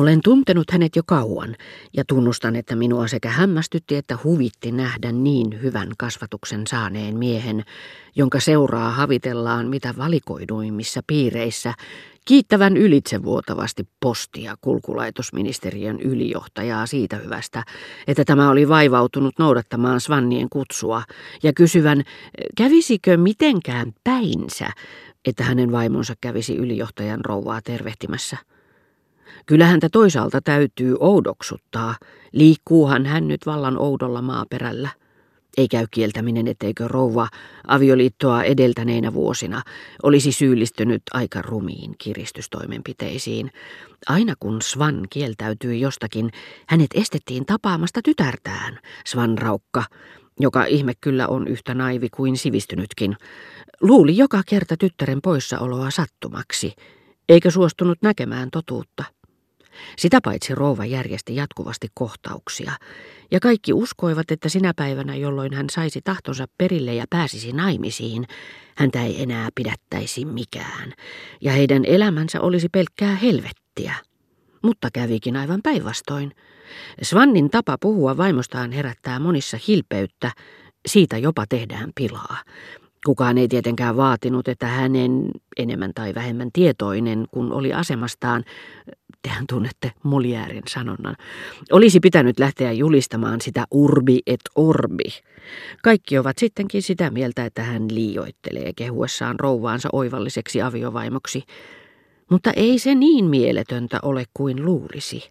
Olen tuntenut hänet jo kauan ja tunnustan, että minua sekä hämmästytti että huvitti nähdä niin hyvän kasvatuksen saaneen miehen, jonka seuraa havitellaan mitä valikoiduimmissa piireissä, kiittävän ylitsevuotavasti postia kulkulaitosministeriön ylijohtajaa siitä hyvästä, että tämä oli vaivautunut noudattamaan Svannien kutsua ja kysyvän, kävisikö mitenkään päinsä, että hänen vaimonsa kävisi ylijohtajan rouvaa tervehtimässä. Kyllä häntä toisaalta täytyy oudoksuttaa, liikkuuhan hän nyt vallan oudolla maaperällä. Ei käy kieltäminen, etteikö rouva avioliittoa edeltäneinä vuosina olisi syyllistynyt aika rumiin kiristystoimenpiteisiin. Aina kun Svan kieltäytyi jostakin, hänet estettiin tapaamasta tytärtään, Svan Raukka, joka ihme kyllä on yhtä naivi kuin sivistynytkin, luuli joka kerta tyttären poissaoloa sattumaksi, eikä suostunut näkemään totuutta. Sitä paitsi rouva järjesti jatkuvasti kohtauksia, ja kaikki uskoivat, että sinä päivänä, jolloin hän saisi tahtonsa perille ja pääsisi naimisiin, häntä ei enää pidättäisi mikään, ja heidän elämänsä olisi pelkkää helvettiä. Mutta kävikin aivan päinvastoin. Svannin tapa puhua vaimostaan herättää monissa hilpeyttä, siitä jopa tehdään pilaa. Kukaan ei tietenkään vaatinut, että hänen enemmän tai vähemmän tietoinen, kun oli asemastaan, tehän tunnette Moliärin sanonnan, olisi pitänyt lähteä julistamaan sitä urbi et orbi. Kaikki ovat sittenkin sitä mieltä, että hän liioittelee kehuessaan rouvaansa oivalliseksi aviovaimoksi, mutta ei se niin mieletöntä ole kuin luulisi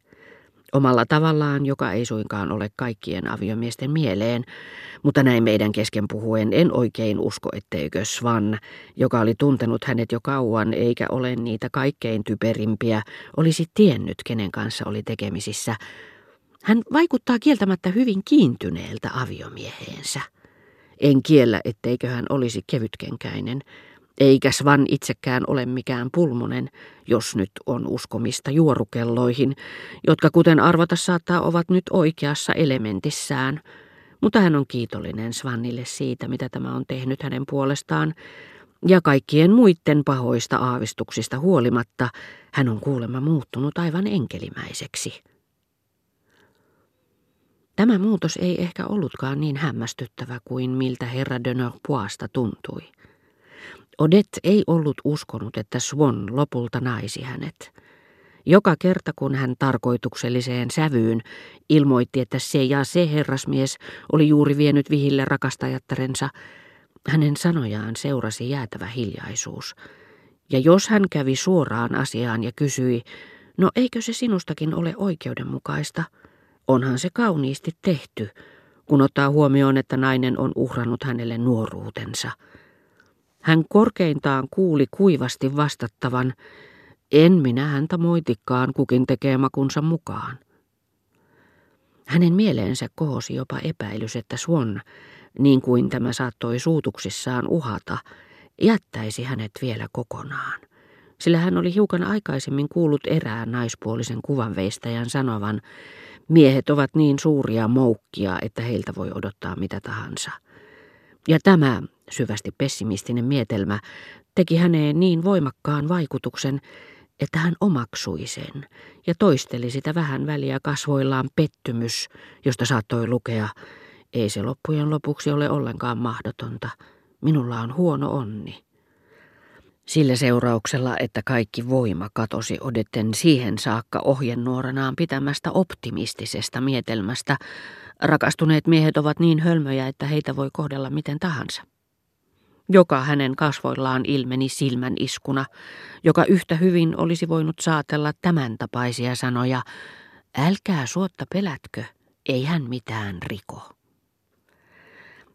omalla tavallaan, joka ei suinkaan ole kaikkien aviomiesten mieleen, mutta näin meidän kesken puhuen en oikein usko, etteikö Svan, joka oli tuntenut hänet jo kauan eikä ole niitä kaikkein typerimpiä, olisi tiennyt, kenen kanssa oli tekemisissä. Hän vaikuttaa kieltämättä hyvin kiintyneeltä aviomieheensä. En kiellä, etteikö hän olisi kevytkenkäinen, eikä Svan itsekään ole mikään pulmonen, jos nyt on uskomista juorukelloihin, jotka kuten arvata saattaa ovat nyt oikeassa elementissään. Mutta hän on kiitollinen Svannille siitä, mitä tämä on tehnyt hänen puolestaan, ja kaikkien muiden pahoista aavistuksista huolimatta hän on kuulemma muuttunut aivan enkelimäiseksi. Tämä muutos ei ehkä ollutkaan niin hämmästyttävä kuin miltä herra de Norpoista tuntui. Odette ei ollut uskonut, että Swan lopulta naisi hänet. Joka kerta kun hän tarkoitukselliseen sävyyn ilmoitti, että se ja se herrasmies oli juuri vienyt vihille rakastajattarensa, hänen sanojaan seurasi jäätävä hiljaisuus. Ja jos hän kävi suoraan asiaan ja kysyi, no eikö se sinustakin ole oikeudenmukaista, onhan se kauniisti tehty, kun ottaa huomioon, että nainen on uhrannut hänelle nuoruutensa – hän korkeintaan kuuli kuivasti vastattavan, en minä häntä moitikkaan, kukin tekee makunsa mukaan. Hänen mieleensä kohosi jopa epäilys, että Swan, niin kuin tämä saattoi suutuksissaan uhata, jättäisi hänet vielä kokonaan. Sillä hän oli hiukan aikaisemmin kuullut erään naispuolisen kuvanveistäjän sanovan, miehet ovat niin suuria moukkia, että heiltä voi odottaa mitä tahansa. Ja tämä syvästi pessimistinen mietelmä teki häneen niin voimakkaan vaikutuksen, että hän omaksui sen ja toisteli sitä vähän väliä kasvoillaan pettymys, josta saattoi lukea, ei se loppujen lopuksi ole ollenkaan mahdotonta, minulla on huono onni. Sillä seurauksella, että kaikki voima katosi Odetten siihen saakka ohjenuoranaan pitämästä optimistisesta mietelmästä, rakastuneet miehet ovat niin hölmöjä, että heitä voi kohdella miten tahansa joka hänen kasvoillaan ilmeni silmän iskuna, joka yhtä hyvin olisi voinut saatella tämän tapaisia sanoja, älkää suotta pelätkö, ei hän mitään riko.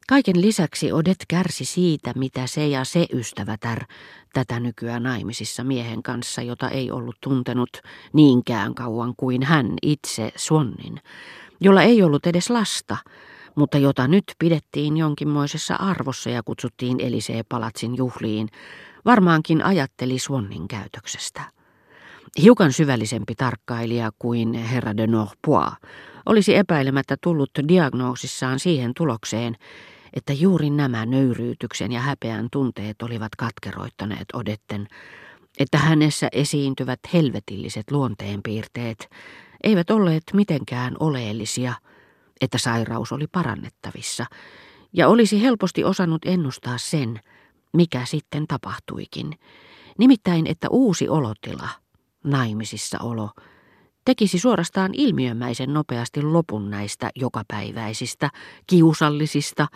Kaiken lisäksi Odet kärsi siitä, mitä se ja se ystävätär, tätä nykyään naimisissa miehen kanssa, jota ei ollut tuntenut niinkään kauan kuin hän itse Swannin, jolla ei ollut edes lasta, mutta jota nyt pidettiin jonkinmoisessa arvossa ja kutsuttiin Elisee-palatsin juhliin, varmaankin ajatteli Swannin käytöksestä. Hiukan syvällisempi tarkkailija kuin herra de Norpois olisi epäilemättä tullut diagnoosissaan siihen tulokseen, että juuri nämä nöyryytyksen ja häpeän tunteet olivat katkeroittaneet Odetten, että hänessä esiintyvät helvetilliset luonteenpiirteet eivät olleet mitenkään oleellisia, että sairaus oli parannettavissa, ja olisi helposti osannut ennustaa sen, mikä sitten tapahtuikin. Nimittäin, että uusi olotila, naimisissa olo, tekisi suorastaan ilmiömäisen nopeasti lopun näistä jokapäiväisistä, kiusallisista,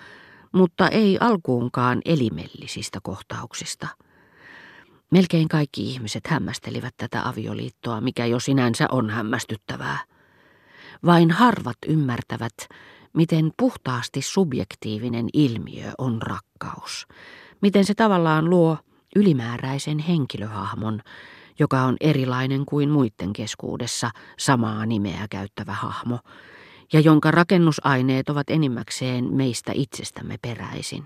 mutta ei alkuunkaan elimellisistä kohtauksista. Melkein kaikki ihmiset hämmästelivät tätä avioliittoa, mikä jo sinänsä on hämmästyttävää. Vain harvat ymmärtävät, miten puhtaasti subjektiivinen ilmiö on rakkaus, miten se tavallaan luo ylimääräisen henkilöhahmon, joka on erilainen kuin muiden keskuudessa samaa nimeä käyttävä hahmo, ja jonka rakennusaineet ovat enimmäkseen meistä itsestämme peräisin.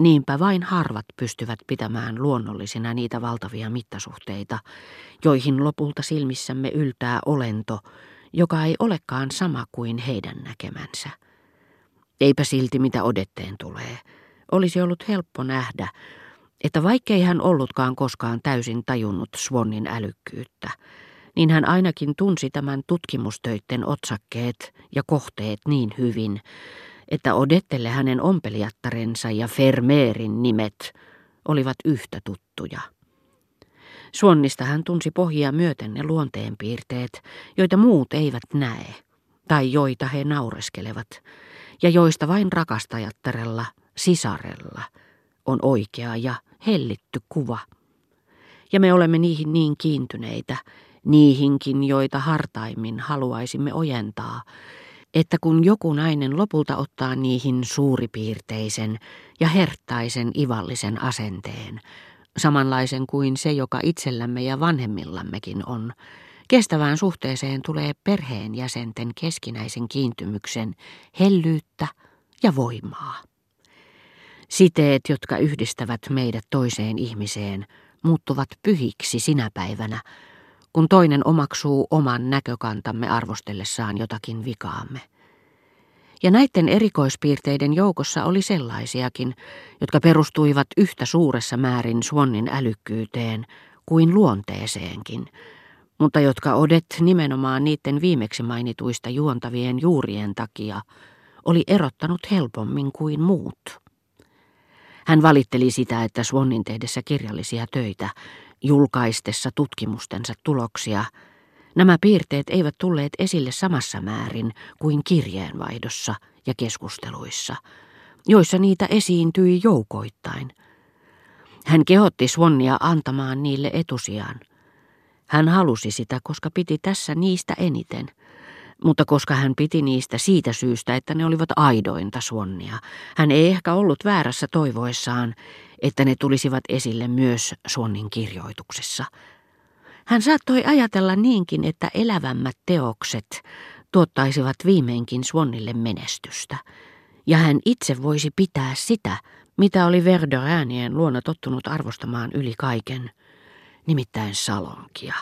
Niinpä vain harvat pystyvät pitämään luonnollisina niitä valtavia mittasuhteita, joihin lopulta silmissämme yltää olento, joka ei olekaan sama kuin heidän näkemänsä. Eipä silti mitä odetteen tulee. Olisi ollut helppo nähdä, että vaikkei hän ollutkaan koskaan täysin tajunnut Swannin älykkyyttä, niin hän ainakin tunsi tämän tutkimustöitten otsakkeet ja kohteet niin hyvin, että Odettelle hänen ompelijattarensa ja Fermeerin nimet olivat yhtä tuttuja. Suonnista hän tunsi pohjia myöten ne luonteenpiirteet, joita muut eivät näe, tai joita he naureskelevat, ja joista vain rakastajattarella, sisarella, on oikea ja hellitty kuva. Ja me olemme niihin niin kiintyneitä, niihinkin, joita hartaimmin haluaisimme ojentaa, että kun joku nainen lopulta ottaa niihin suuripiirteisen ja herttaisen ivallisen asenteen, samanlaisen kuin se, joka itsellämme ja vanhemmillammekin on, kestävään suhteeseen tulee perheenjäsenten keskinäisen kiintymyksen hellyyttä ja voimaa. Siteet, jotka yhdistävät meidät toiseen ihmiseen, muuttuvat pyhiksi sinä päivänä, kun toinen omaksuu oman näkökantamme arvostellessaan jotakin vikaamme. Ja näiden erikoispiirteiden joukossa oli sellaisiakin, jotka perustuivat yhtä suuressa määrin Suonnin älykkyyteen kuin luonteeseenkin, mutta jotka Odet nimenomaan niiden viimeksi mainituista juontavien juurien takia oli erottanut helpommin kuin muut. Hän valitteli sitä, että Swannin tehdessä kirjallisia töitä, julkaistessa tutkimustensa tuloksia, nämä piirteet eivät tulleet esille samassa määrin kuin kirjeenvaihdossa ja keskusteluissa, joissa niitä esiintyi joukoittain. Hän kehotti Swannia antamaan niille etusiaan. Hän halusi sitä, koska piti tässä niistä eniten – mutta koska hän piti niistä siitä syystä, että ne olivat aidointa suonnia, hän ei ehkä ollut väärässä toivoissaan, että ne tulisivat esille myös suonnin kirjoituksessa. Hän saattoi ajatella niinkin, että elävämmät teokset tuottaisivat viimeinkin Suonnille menestystä, ja hän itse voisi pitää sitä, mitä oli Verderäänien luona tottunut arvostamaan yli kaiken, nimittäin salonkia.